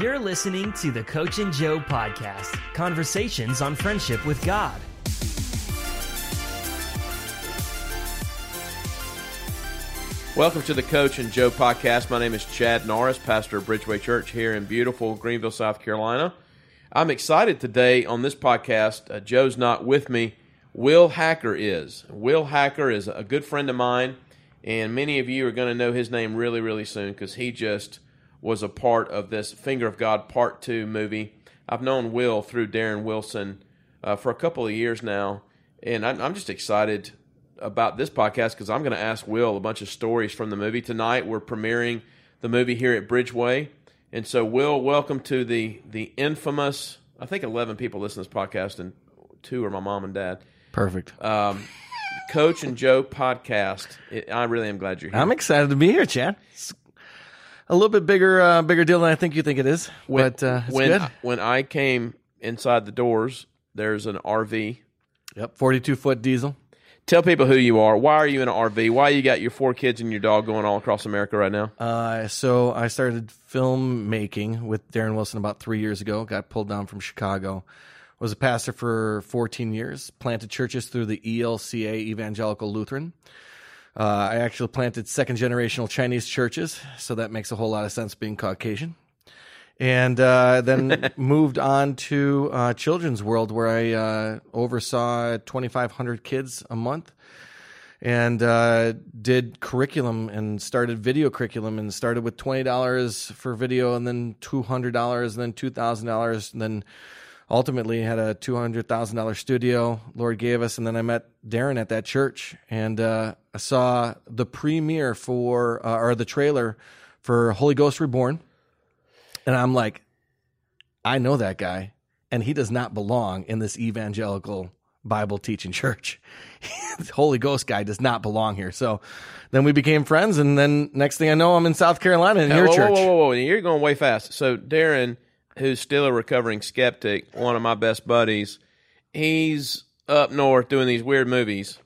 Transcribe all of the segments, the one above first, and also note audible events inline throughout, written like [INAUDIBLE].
You're listening to the Coach and Joe podcast conversations on friendship with God. Welcome to the Coach and Joe podcast. My name is Chad Norris, pastor of Bridgeway Church here in beautiful Greenville, South Carolina. I'm excited today on this podcast. Uh, Joe's not with me. Will Hacker is. Will Hacker is a good friend of mine, and many of you are going to know his name really, really soon because he just was a part of this Finger of God Part 2 movie. I've known Will through Darren Wilson uh, for a couple of years now, and I'm, I'm just excited about this podcast because I'm going to ask Will a bunch of stories from the movie tonight. We're premiering the movie here at Bridgeway, and so Will, welcome to the the infamous. I think 11 people listen to this podcast, and two are my mom and dad. Perfect. Um, Coach and Joe podcast. It, I really am glad you're here. I'm excited to be here, Chad. It's a little bit bigger, uh, bigger deal than I think you think it is, when, but uh, it's when good. I, when I came inside the doors, there's an RV. Yep, 42 foot diesel. Tell people who you are. Why are you in an RV? Why you got your four kids and your dog going all across America right now? Uh, so I started filmmaking with Darren Wilson about three years ago. Got pulled down from Chicago. Was a pastor for 14 years. Planted churches through the ELCA Evangelical Lutheran. Uh, I actually planted second generational Chinese churches, so that makes a whole lot of sense being Caucasian. And uh, then [LAUGHS] moved on to uh, Children's World, where I uh, oversaw 2,500 kids a month and uh, did curriculum and started video curriculum and started with $20 for video and then $200 and then $2,000 and then ultimately had a $200,000 studio Lord gave us. And then I met Darren at that church and uh, I saw the premiere for, uh, or the trailer for Holy Ghost Reborn. And I'm like, I know that guy, and he does not belong in this evangelical Bible teaching church. [LAUGHS] the Holy Ghost guy does not belong here. So then we became friends, and then next thing I know, I'm in South Carolina in your whoa, church. Whoa, whoa, whoa! You're going way fast. So Darren, who's still a recovering skeptic, one of my best buddies, he's up north doing these weird movies.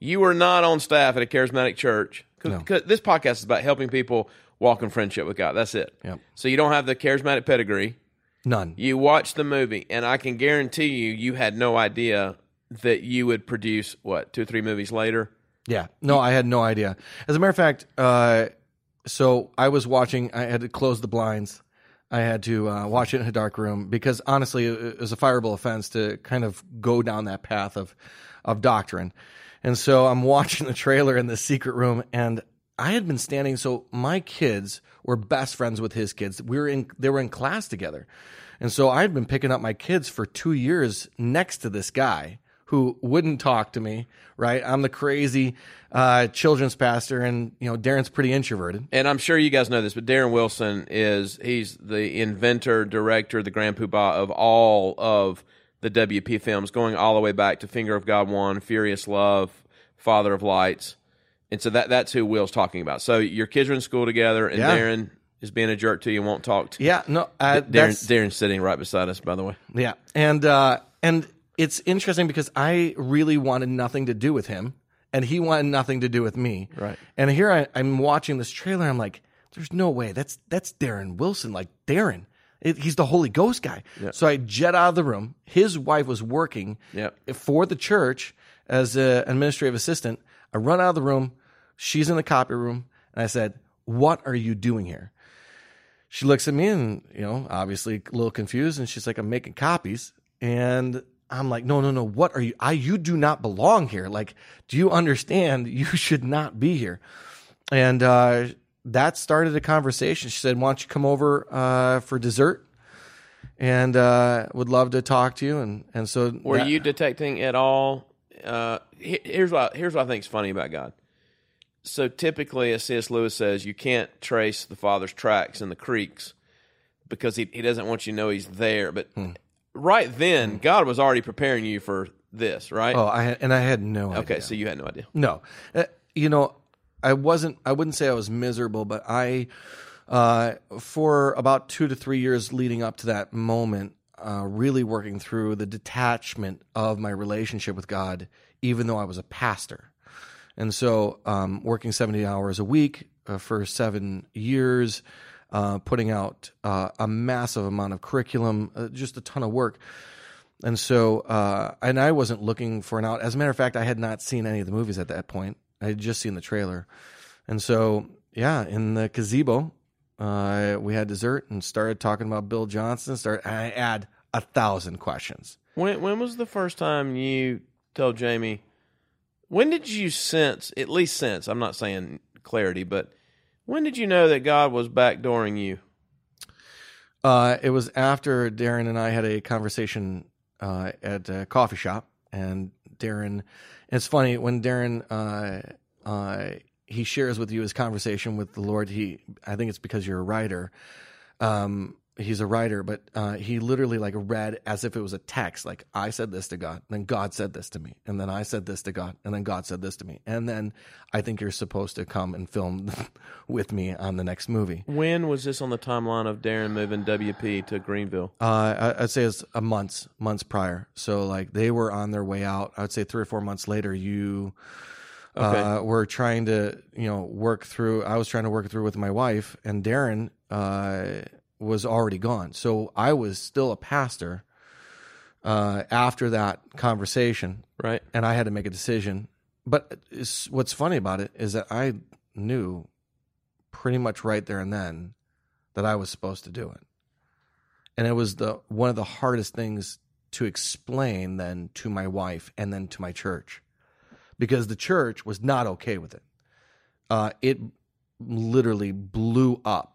You were not on staff at a charismatic church. Cause, No. 'cause this podcast is about helping people walk in friendship with God. That's it. Yep. So you don't have the charismatic pedigree. None. You watched the movie, and I can guarantee you, you had no idea that you would produce what two or three movies later. Yeah. No, I had no idea. As a matter of fact, uh, so I was watching, I had to close the blinds. I had to uh, watch it in a dark room because honestly, it was a fireable offense to kind of go down that path of, of doctrine. And so I'm [LAUGHS] watching the trailer in the secret room and I had been standing. So my kids were best friends with his kids. We were in, they were in class together. And so I had been picking up my kids for two years next to this guy who wouldn't talk to me, right? I'm the crazy uh, children's pastor, and you know Darren's pretty introverted. And I'm sure you guys know this, but Darren Wilson is he's the inventor, director, the grand poobah of all of the WP films, going all the way back to Finger of God One, Furious Love, Father of Lights, and so that that's who Will's talking about. So your kids are in school together, and Yeah. Darren is being a jerk to you and won't talk to you. Yeah, no, uh, Darren, Darren's sitting right beside us, by the way. yeah, and uh, and it's interesting because I really wanted nothing to do with him, and he wanted nothing to do with me. Right. And here I, I'm watching this trailer. I'm like, there's no way. That's that's Darren Wilson. Like Darren, it, he's the Holy Ghost guy. So I jet out of the room. His wife was working Yep. for the church as an administrative assistant. I run out of the room. She's in the copy room, and I said, "What are you doing here?" She looks at me and, you know, obviously a little confused, and she's like, "I'm making copies." And I'm like, "No, no, no. What are you? I you do not belong here. Like, do you understand? [LAUGHS] You should not be here." And uh, that started a conversation. She said, "Why don't you come over uh, for dessert?" And uh, would love to talk to you. And and so Were that- you detecting at all? Uh, here's what here's what I think is funny about God. So typically, as C.S. Lewis says, you can't trace the Father's tracks in the creeks because he he doesn't want you to know he's there. But Hmm. Right then, God was already preparing you for this, right? Oh, I and I had no idea. okay, so you had no idea. No, Uh, you know, I wasn't. I wouldn't say I was miserable, but I, uh, for about two to three years leading up to that moment, uh, really working through the detachment of my relationship with God, even though I was a pastor, and so um, working seventy hours a week uh, for seven years. Uh, putting out uh, a massive amount of curriculum, uh, just a ton of work. And so, uh, and I wasn't looking for an out. As a matter of fact, I had not seen any of the movies at that point. I had just seen the trailer. And so, yeah, in the gazebo, uh, we had dessert and started talking about Bill Johnson. Start, I had a thousand questions. When when was the first time you told Jamie? When did you sense, at least sense? I'm not saying clarity, but when did you know that God was backdooring you? Uh, it was after Darren and I had a conversation uh, at a coffee shop, and Darren. It's funny when Darren uh, uh, he shares with you his conversation with the Lord. He, I think it's because you're a writer. Um, he's a writer, but uh, he literally like read as if it was a text. Like I said this to God, then God said this to me, and then I said this to God, and then God said this to me, and then I think you're supposed to come and film [LAUGHS] with me on the next movie. When was this on the timeline of Darren moving WP to Greenville? Uh, I, I'd say it's a months months prior. So like they were on their way out. I would say three or four months later, you. Okay. Uh, were trying to, you know, work through. I was trying to work through with my wife, and Darren uh, was already gone. So I was still a pastor uh, after that conversation, Right. and I had to make a decision. But what's funny about it is that I knew pretty much right there and then that I was supposed to do it, and it was the one of the hardest things to explain then to my wife and then to my church, because the church was not okay with it. Uh, it literally blew up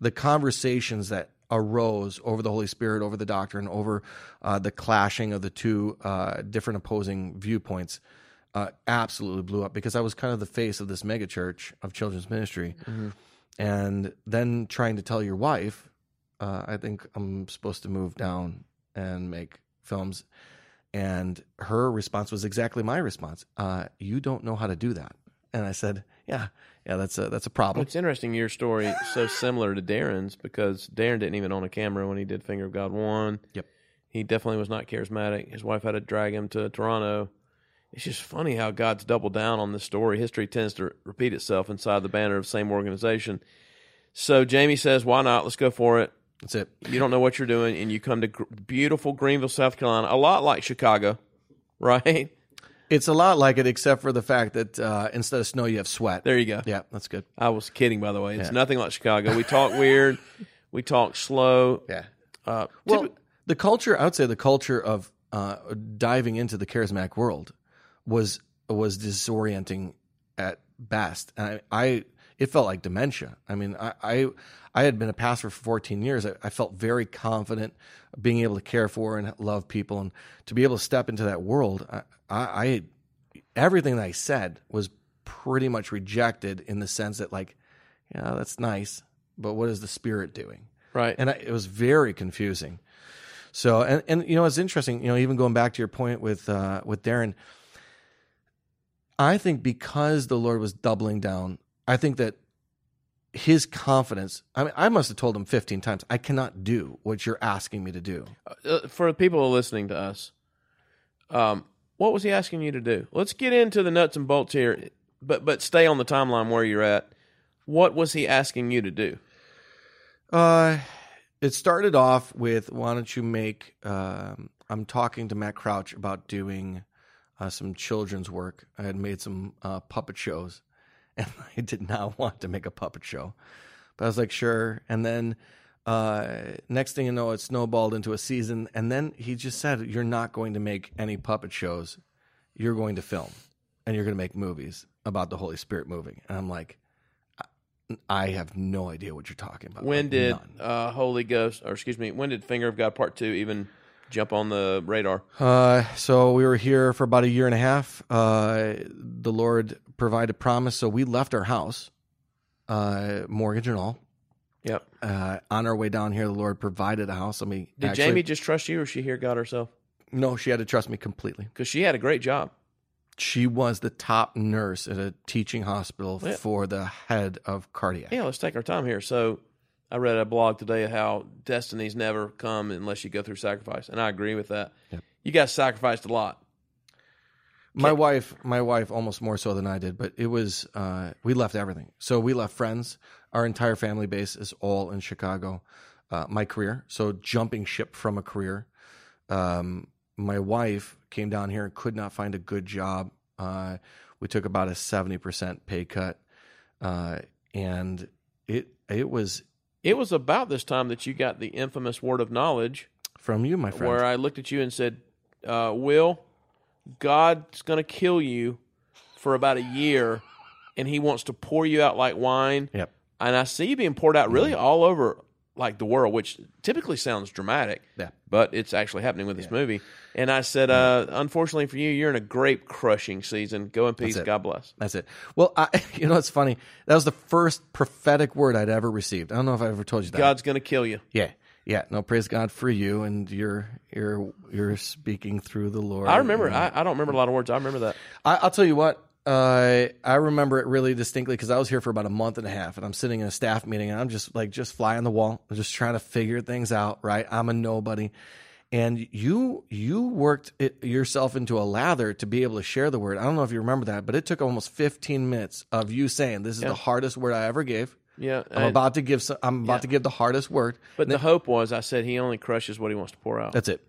the conversations that arose over the Holy Spirit, over the doctrine, over uh, the clashing of the two uh, different opposing viewpoints, uh, absolutely blew up because I was kind of the face of this megachurch of children's ministry. And then trying to tell your wife, uh, I think I'm supposed to move down and make films. And her response was exactly my response. Uh, you don't know how to do that. And I said, yeah, yeah, that's a, that's a problem. it's interesting your story so similar to Darren's because Darren didn't even own a camera when he did Finger of God one. Yep. He definitely was not charismatic. His wife had to drag him to Toronto. It's just funny how God's doubled down on this story. History tends to repeat itself inside the banner of the same organization. So Jamie says, "Why not? Let's go for it." That's it. You don't know what you're doing, and you come to gr- beautiful Greenville, South Carolina, a lot like Chicago, [LAUGHS] right? It's a lot like it, except for the fact that uh, instead of snow, you have sweat. There you go. Yeah, that's good. I was kidding, by the way. It's Yeah. nothing like Chicago. We talk weird, [LAUGHS] we talk slow. Yeah. Uh, Well, typi- the culture, I would say, the culture of uh, diving into the charismatic world was was disorienting at best, and I, I it felt like dementia. I mean, I, I I had been a pastor for 14 years. I, I felt very confident being able to care for and love people, and to be able to step into that world. I, I, I everything that I said was pretty much rejected in the sense that, like, yeah, that's nice, but what is the spirit doing? right. and I, it was very confusing. So, and and you know, it's interesting. You know, even going back to your point with uh, with Darren, I think because the Lord was doubling down, I think that his confidence. I mean, I must have told him fifteen times, I cannot do what you're asking me to do. uh, for the people listening to us, um, what was he asking you to do? Let's get into the nuts and bolts here, but but stay on the timeline where you're at. What was he asking you to do? Uh, it started off with why don't you make? Um, I'm talking to Matt Crouch about doing uh, some children's work. I had made some uh, puppet shows, [LAUGHS] and I did not want to make a puppet show, but I was like, sure. And then uh, next thing you know, it snowballed into a season. And then he just said, "You're not going to make any puppet shows. You're going to film, and you're going to make movies about the Holy Spirit moving." And I'm like. I have no idea what you're talking about. When Like, did uh, Holy Ghost, or excuse me, when did Finger of God Part Two even jump on the radar? Uh, so we were here for about a year and a half. Uh, the Lord provided promise, so we left our house, uh, mortgage and all. Yep. Uh, on our way down here, the Lord provided a house. I mean, Did actually- Jamie just trust you, or she hear God herself? No, she had to trust me completely. Because she had a great job. She was the top nurse at a teaching hospital Yeah. for the head of cardiac. Yeah, let's take our time here. So, I read a blog today of how destinies never come unless you go through sacrifice, and I agree with that. You guys sacrificed a lot. My wife, my wife, almost more so than I did, but it was uh, we left everything. So we left friends. our entire family base is all in Chicago. Uh, my career, so jumping ship from a career. Um, my wife came down here and could not find a good job. Uh, we took about a seventy percent pay cut, uh, and it it was It was about this time that you got the infamous word of knowledge from you, my friend. where I looked at you and said, uh, Will, God's going to kill you for about a year, and He wants to pour you out like wine. Yep. And I see you being poured out really all over like the world, which typically sounds dramatic. Yeah. But it's actually happening with this movie. And I said, uh, unfortunately for you, you're in a grape crushing season. Go in peace. God bless. That's it. Well, I, [LAUGHS] you know, it's funny. That was the first prophetic word I'd ever received. I don't know if I ever told you that. God's going to kill you. Yeah, yeah. No, praise God for you, and you're you're you're speaking through the Lord. I remember. I, I don't remember a lot of words. I remember that. I, I'll tell you what. Uh, I remember it really distinctly because I was here for about a month and a half, and I'm sitting in a staff meeting, and I'm just like just fly on the wall, I'm just trying to figure things out. Right, I'm a nobody, and you you worked it yourself into a lather to be able to share the word. I don't know if you remember that, but it took almost 15 minutes of you saying, "This is the hardest word I ever gave." Yeah. I'm and- about to give. Some, I'm about Yeah. to give the hardest word. but the hope was, I said, He only crushes what He wants to pour out. That's it.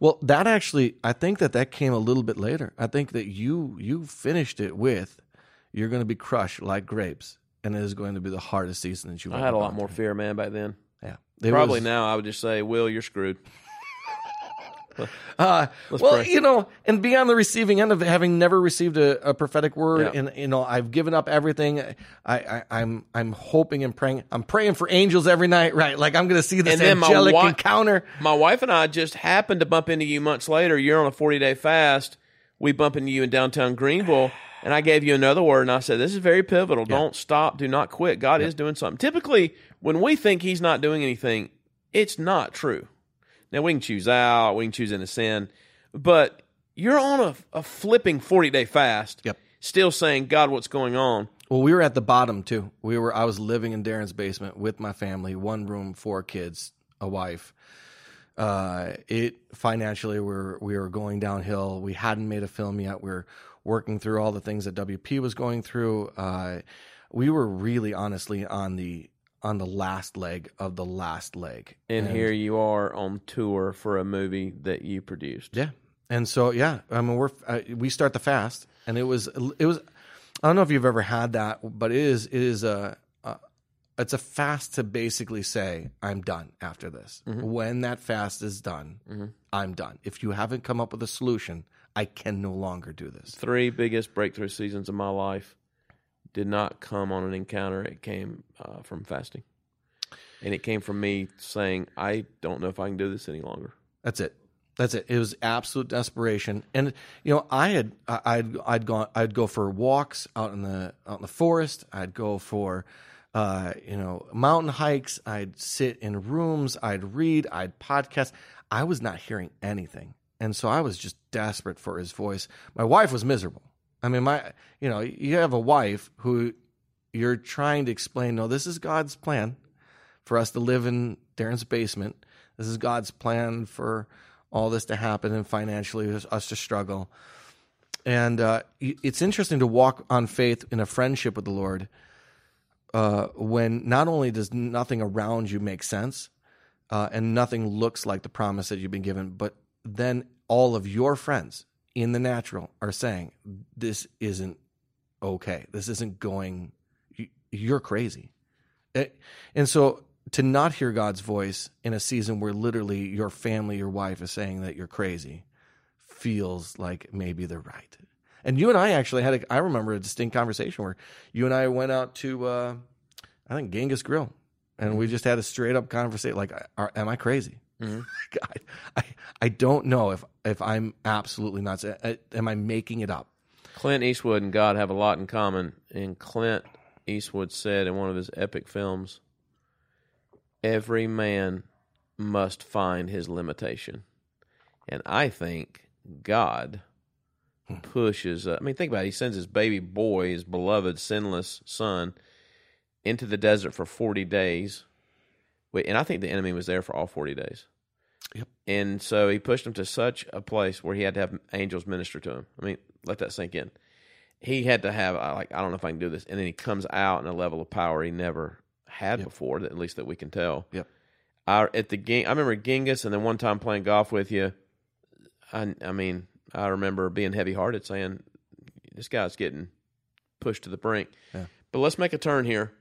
Well, that actually, I think that that came a little bit later. I think that you you finished it with, "You're going to be crushed like grapes, and it is going to be the hardest season that you've I had a lot more through." fear, man, back then. Yeah, It Probably was- now I would just say, Will, you're screwed. [LAUGHS] Uh, well, pray. you know, and be on the receiving end of it, having never received a, a prophetic word, Yeah. and you know, I've given up everything. I, I, I'm, I'm hoping and praying. I'm praying for angels every night, right? Like I'm going to see this And angelic wi- encounter. My wife and I just happened to bump into you months later. You're on a 40 day fast. We bump into you in downtown Greenville, and I gave you another word, and I said, This is very pivotal. Don't stop. Do not quit. God is doing something. Typically, when we think He's not doing anything, it's not true. Now, we can choose out, we can choose into sin, but you're on a, a flipping 40 day fast, Yep. still saying, God, what's going on? Well, we were at the bottom too. We were. I was living in Darren's basement with my family, one room, four kids, a wife. Uh, it financially, we were we were going downhill. We hadn't made a film yet. We are working through all the things that WP was going through. Uh, we were really, honestly, on the on the last leg of the last leg. And here you are on tour for a movie that you produced. Yeah, and so yeah, I mean we're uh, we start the fast, and it was it was. I don't know if you've ever had that, but it is it is a, a it's a fast to basically say I'm done after this. When that fast is done, I'm done. If you haven't come up with a solution, I can no longer do this. three biggest breakthrough seasons of my life did not come on an encounter. It came uh, from fasting, and it came from me saying, "I don't know if I can do this any longer." That's it. That's it. It was absolute desperation, and you know, I had I'd I'd gone I'd go for walks out in the out in the forest. I'd go for uh, you know mountain hikes. I'd sit in rooms. I'd read. I'd podcast. I was not hearing anything, and so I was just desperate for his voice. My wife was miserable. I mean, my you know, you have a wife who you're trying to explain. No, this is God's plan for us to live in Darren's basement. This is God's plan for all this to happen and financially us to struggle. And uh, it's interesting to walk on faith in a friendship with the Lord uh, when not only does nothing around you make sense uh, and nothing looks like the promise that you've been given, but then all of your friends in the natural are saying, This isn't okay. This isn't going, you- you're crazy. And so to not hear God's voice in a season where literally your family, your wife is saying that you're crazy feels like maybe they're right. And you and I actually had a, I remember a distinct conversation where you and I went out to, uh, I think Genghis Grill and we just had a straight up conversation. Like, are, am I crazy? [LAUGHS] God, I, I don't know if, if I'm absolutely nuts. Uh, Am I making it up? Clint Eastwood and God have a lot in common, and Clint Eastwood said in one of his epic films, "Every man must find his limitation," and I think God pushes. Uh, I mean, think about it. He sends his baby boy, his beloved, sinless son, into the desert for forty days. Wait, and I think the enemy was there for all forty days. Yep. And so he pushed him to such a place where he had to have angels minister to him. I mean, let that sink in. He had to have uh, like I don't know if I can do this, and then he comes out in a level of power he never had before, at least that we can tell. Yep. I, at the game, I remember Genghis, and then one time playing golf with you. I, I mean, I remember being heavy hearted, saying, "This guy's getting pushed to the brink." Yeah. But let's make a turn here,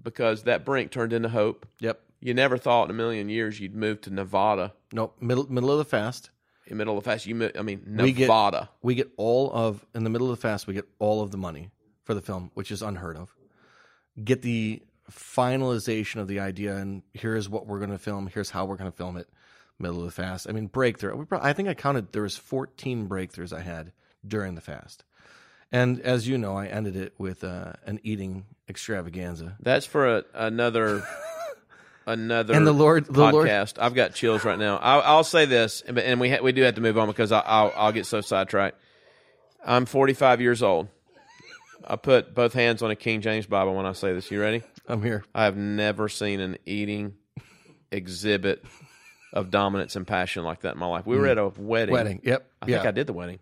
because that brink turned into hope. Yep. You never thought in a million years you'd move to Nevada Nope. Middle middle of the fast. in middle of the fast. You, mo- I mean, We get- Nevada. We get all of in the middle of the fast. We get all of the money for the film, which is unheard of. Get the finalization of the idea, and here's what we're going to film. Here's how we're going to film it. Middle of the fast. I mean, breakthrough. I think I counted. There was 14 breakthroughs I had during the fast, and as you know, I ended it with uh, an eating extravaganza. That's for a, another another And the Lord- the Lord- I've got chills right now. I'll, I'll say this, and and we ha- we do have to move on because I, I'll I'll get so sidetracked. I'm 45 years old. I put both hands on a King James Bible when I say this. You ready? I'm here. I have never seen an eating exhibit of dominance and passion like that in my life. We were mm. at a wedding. Wedding. Yep. I yeah. think I did the wedding.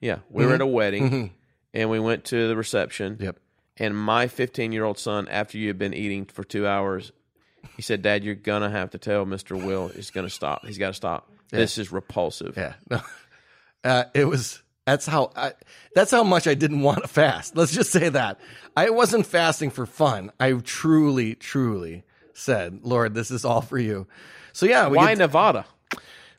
Yeah, we were mm-hmm. at a wedding, mm-hmm. and we went to the reception. Yep. And my 15 year old son, after you had been eating for two hours, he said, "Dad, you're gonna have to tell Mister Will he's gonna stop. He's got to stop. This is repulsive." Yeah. [LAUGHS] No. Uh, it was. That's how. I, that's how much I didn't want to fast. Let's just say that I wasn't fasting for fun. I truly, truly said, "Lord, this is all for you." So yeah, we Why get, Nevada?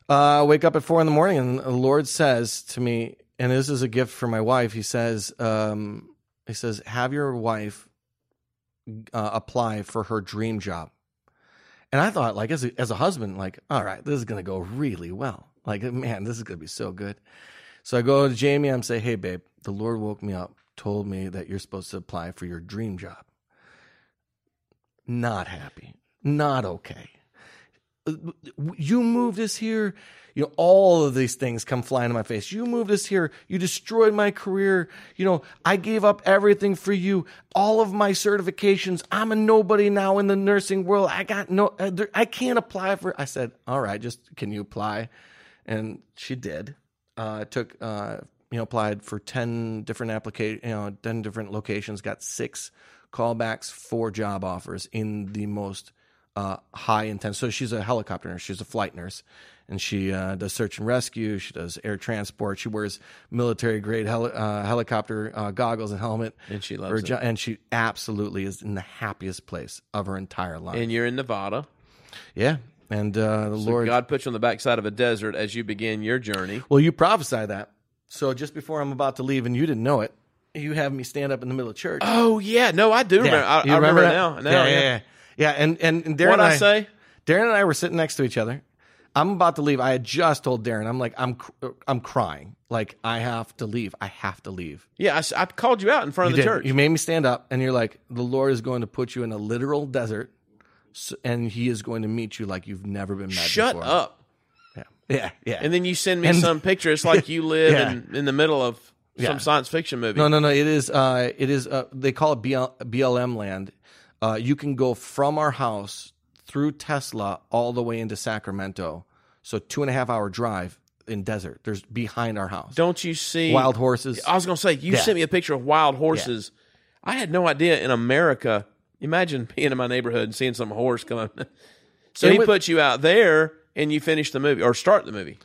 uh, wake up at four in the morning, and the Lord says to me, and this is a gift for my wife. He says, um, "He says, have your wife uh, apply for her dream job." And I thought, like, as a, as a husband, like, all right, this is going to go really well. Like, man, this is going to be so good. So I go to Jamie and say, hey, babe, the Lord woke me up, told me that you're supposed to apply for your dream job. Not happy. Not okay. You moved us here. You know, all of these things come flying in my face. You moved us here. You destroyed my career. You know, I gave up everything for you. All of my certifications. I'm a nobody now in the nursing world. I got no, uh, I can't apply for. I said, all right, just can you apply? And she did. Uh, took, uh, you know, applied for 10 different application, you know, 10 different locations, got six callbacks, four job offers in the most uh, high intense. So she's a helicopter nurse. She's a flight nurse, and she uh, does search and rescue. She does air transport. She wears military grade heli- uh, helicopter uh, goggles and helmet. And she loves jo- it. And she absolutely is in the happiest place of her entire life. And you're in Nevada. yeah, and uh, the So Lord. God put you on the backside of a desert as you begin your journey. Well, you prophesy that. So just before I'm about to leave, and you didn't know it, you have me stand up in the middle of church. Oh yeah, no, I do remember. I, I remember, that? now. now yeah, yeah. yeah, yeah. Yeah, and and, Darren What and I say? Darren and I were sitting next to each other. I'm about to leave. I had just told Darren, I'm like, I'm cr- I'm crying. Like I have to leave. I have to leave. Yeah, I called you out in front You of the did. church. You made me stand up, and you're like, the Lord is going to put you in a literal desert, and He is going to meet you like you've never been met Shut before. up. Yeah, [LAUGHS] yeah, yeah. And then you send me And- some picture. It's like you live [LAUGHS] Yeah. in, in the middle of Yeah. some science fiction movie. No, no, no. It is. Uh, it is. Uh, they call it BL, BLM land. Uh, you can go from our house through Tesla all the way into Sacramento. So two and a half hour drive in desert. There's behind our house. Don't you see Wild horses. I was going to say you Yeah. sent me a picture of wild horses. I had no idea in America. Imagine being in my neighborhood and seeing some horse come up. [LAUGHS] so And he with- puts you out there and you finish the movie or start the movie.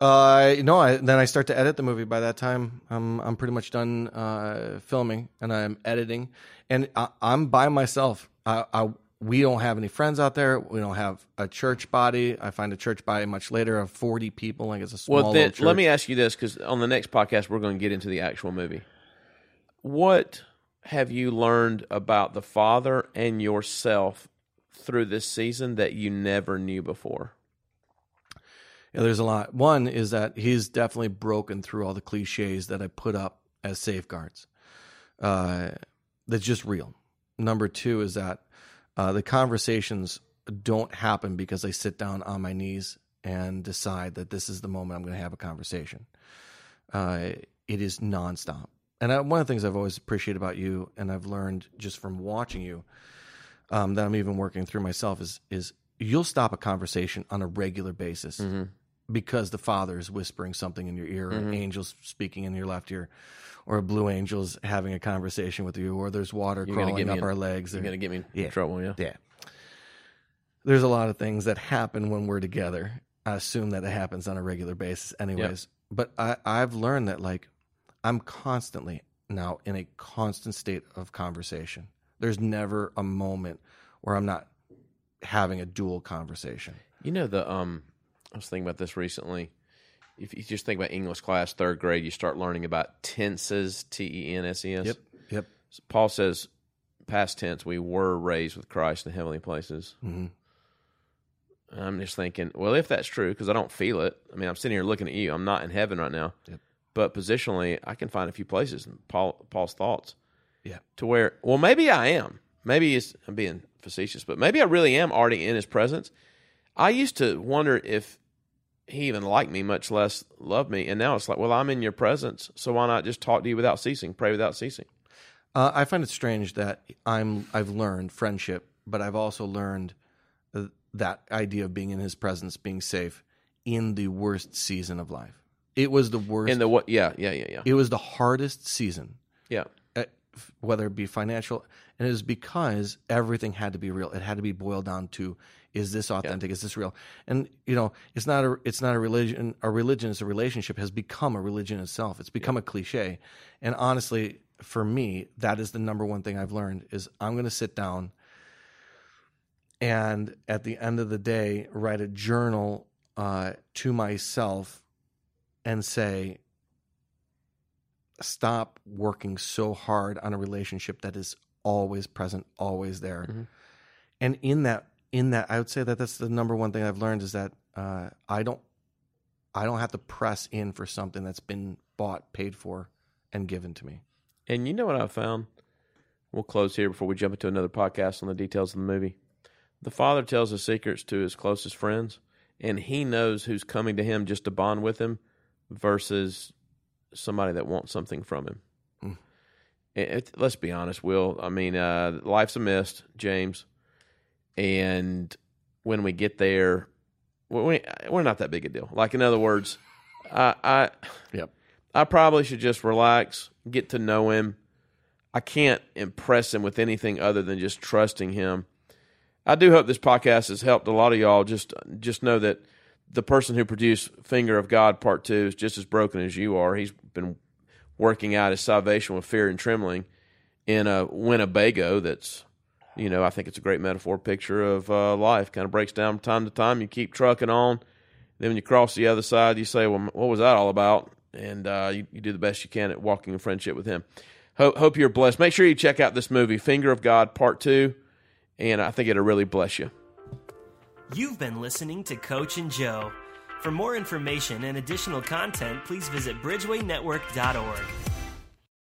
Uh, no. I, then I start to edit the movie. By that time, I'm I'm pretty much done uh, filming and I'm editing, and I, I'm by myself. I, I we don't have any friends out there. We don't have a church body. I find a church body much later of 40 people. Like it's a small. Well, then church. let me ask you this because on the next podcast we're going to get into the actual movie. What have you learned about the Father and yourself through this season that you never knew before? Yeah, there's a lot. One is that he's definitely broken through all the cliches that I put up as safeguards. Uh, that's just real. Number two is that uh, the conversations don't happen because I sit down on my knees and decide that this is the moment I'm going to have a conversation. Uh, it is nonstop. And I, one of the things I've always appreciated about you, and I've learned just from watching you, um, that I'm even working through myself, is is you'll stop a conversation on a regular basis because the Father is whispering something in your ear, or angels speaking in your left ear, or a blue angel's having a conversation with you, or there's water You're gonna crawling up in- our legs. You're or- to get me in Yeah. trouble, yeah. yeah. There's a lot of things that happen when we're together. I assume that it happens on a regular basis, anyways. But I, I've learned that, like, I'm constantly now in a constant state of conversation. There's never a moment where I'm not having a dual conversation. You know the um I was thinking about this recently. If you just think about English class, third grade, you start learning about tenses, T E N S E S. Yep. So Paul says, past tense, we were raised with Christ in heavenly places. hmm I'm just thinking, well, if that's true, because I don't feel it. I mean, I'm sitting here looking at you. I'm not in heaven right now. Yep. But positionally, I can find a few places in Paul Paul's thoughts. Yeah. To where, well, maybe I am. Maybe it's, I'm being facetious, but maybe I really am already in his presence. I used to wonder if he even liked me, much less loved me. And now it's like, well, I'm in your presence, so why not just talk to you without ceasing, pray without ceasing? Uh, I find it strange that I'm I've learned friendship, but I've also learned uh, that idea of being in His presence, being safe in the worst season of life. It was the worst. In the what? Yeah, yeah, yeah, yeah. it was the hardest season, Yeah. uh, whether it be financial, and it was because everything had to be real. It had to be boiled down to: is this authentic? Is this real? And you know, it's not a it's not a religion. A religion is a relationship has become a religion itself. It's become a cliche, and honestly, for me, that is the number one thing I've learned: is I'm going to sit down and at the end of the day, write a journal uh, to myself and say, stop working so hard on a relationship that is always present, always there. Mhm. And in that, in that, I would say that that's the number one thing I've learned is that uh, I don't, I don't have to press in for something that's been bought, paid for, and given to me. And you know what I've found? We'll close here before we jump into another podcast on the details of the movie. The father tells his secrets to his closest friends, and he knows who's coming to him just to bond with him versus somebody that wants something from him. Mm. It- it- let's be honest, Will. I mean, uh, life's a mist, James. And when we get there, we, we're not that big a deal. Like, in other words, I, I Yep. I probably should just relax, get to know him. I can't impress him with anything other than just trusting him. I do hope this podcast has helped a lot of y'all. Just just know that the person who produced Finger of God Part Two is just as broken as you are. He's been working out his salvation with fear and trembling in a Winnebago. That's you know I think it's a great metaphor picture of uh, life. Kind of breaks down from time to time. You keep trucking on. Then when you cross the other side, you say, "Well, what was that all about?" And uh, you, you do the best you can at walking in friendship with Him. Hope, hope you're blessed. Make sure you check out this movie, Finger of God Part Two, and I think it'll really bless you. You've been listening to Coach and Joe. For more information and additional content, please visit bridgewaynetwork.org.